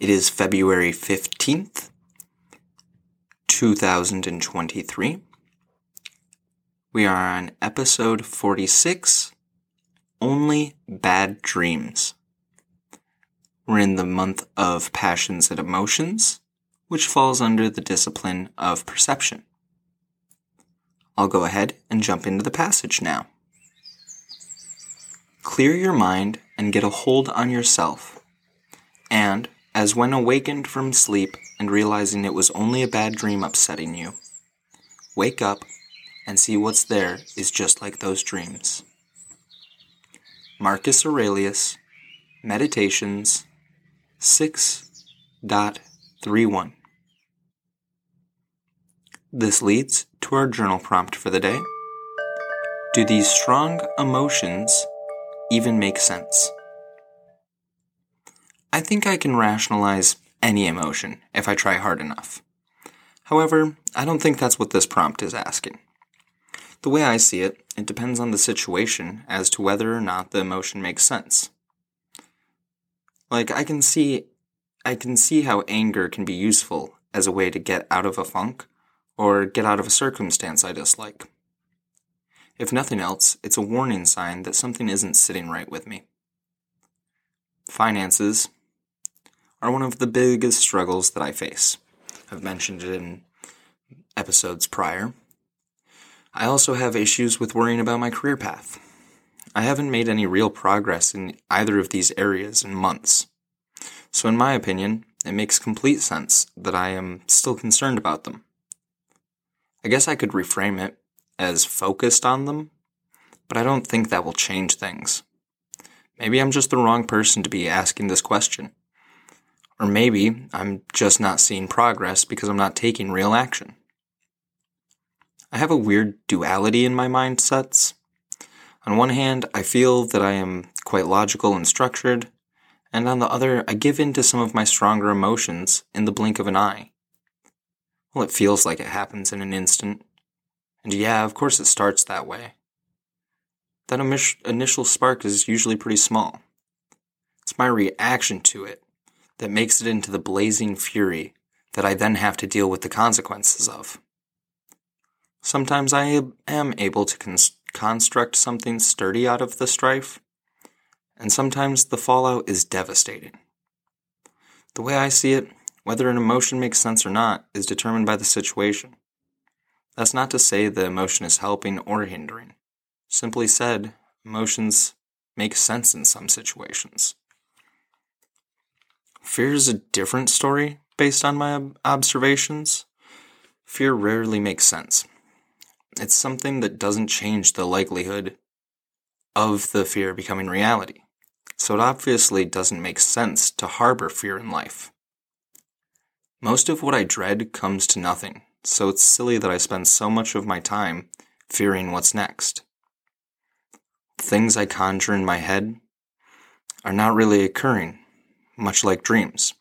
It is February 15th, 2023. We are on episode 46 Only Bad Dreams. We're in the month of passions and emotions, which falls under the discipline of perception. I'll go ahead and jump into the passage now. Clear your mind and get a hold on yourself, and as when awakened from sleep and realizing it was only a bad dream upsetting you. Wake up and see what's there is just like those dreams. Marcus Aurelius, Meditations 6.31. This leads to our journal prompt for the day. Do these strong emotions even make sense? I think I can rationalize any emotion if I try hard enough. However, I don't think that's what this prompt is asking. The way I see it, it depends on the situation as to whether or not the emotion makes sense. Like I can see I can see how anger can be useful as a way to get out of a funk or get out of a circumstance I dislike. If nothing else, it's a warning sign that something isn't sitting right with me. Finances, are one of the biggest struggles that I face. I've mentioned it in episodes prior. I also have issues with worrying about my career path. I haven't made any real progress in either of these areas in months. So, in my opinion, it makes complete sense that I am still concerned about them. I guess I could reframe it as focused on them, but I don't think that will change things. Maybe I'm just the wrong person to be asking this question. Or maybe I'm just not seeing progress because I'm not taking real action. I have a weird duality in my mindsets. On one hand, I feel that I am quite logical and structured, and on the other, I give in to some of my stronger emotions in the blink of an eye. Well, it feels like it happens in an instant. And yeah, of course it starts that way. That initial spark is usually pretty small. It's my reaction to it that makes it into the blazing fury that I then have to deal with the consequences of. Sometimes I am able to cons- construct something sturdy out of the strife, and sometimes the fallout is devastating. The way I see it, whether an emotion makes sense or not is determined by the situation. That's not to say the emotion is helping or hindering. Simply said, emotions make sense in some situations. Fear is a different story based on my observations. Fear rarely makes sense. It's something that doesn't change the likelihood of the fear becoming reality. So it obviously doesn't make sense to harbor fear in life. Most of what I dread comes to nothing, so it's silly that I spend so much of my time fearing what's next. Things I conjure in my head are not really occurring, much like dreams.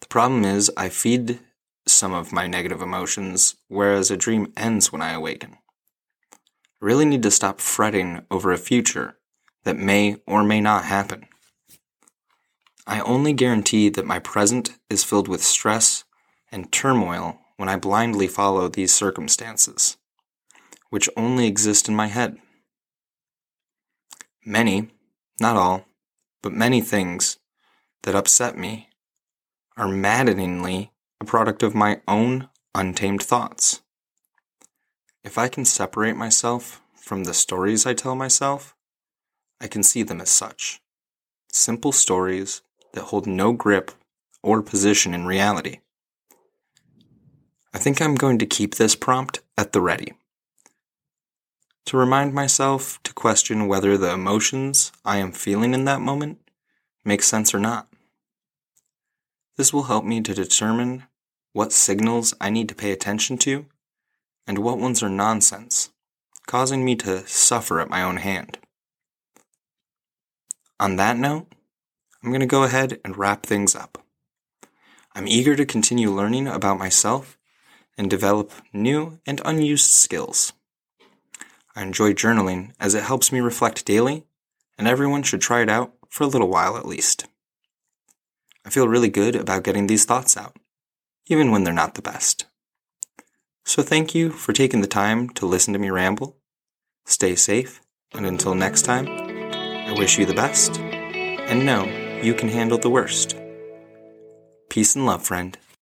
The problem is, I feed some of my negative emotions, whereas a dream ends when I awaken. I really need to stop fretting over a future that may or may not happen. I only guarantee that my present is filled with stress and turmoil when I blindly follow these circumstances, which only exist in my head. Many, not all, but many things that upset me are maddeningly a product of my own untamed thoughts. If I can separate myself from the stories I tell myself, I can see them as such simple stories that hold no grip or position in reality. I think I'm going to keep this prompt at the ready. To remind myself to question whether the emotions I am feeling in that moment make sense or not. This will help me to determine what signals I need to pay attention to and what ones are nonsense, causing me to suffer at my own hand. On that note, I'm going to go ahead and wrap things up. I'm eager to continue learning about myself and develop new and unused skills. I enjoy journaling as it helps me reflect daily, and everyone should try it out for a little while at least. I feel really good about getting these thoughts out, even when they're not the best. So thank you for taking the time to listen to me ramble. Stay safe, and until next time, I wish you the best, and know you can handle the worst. Peace and love, friend.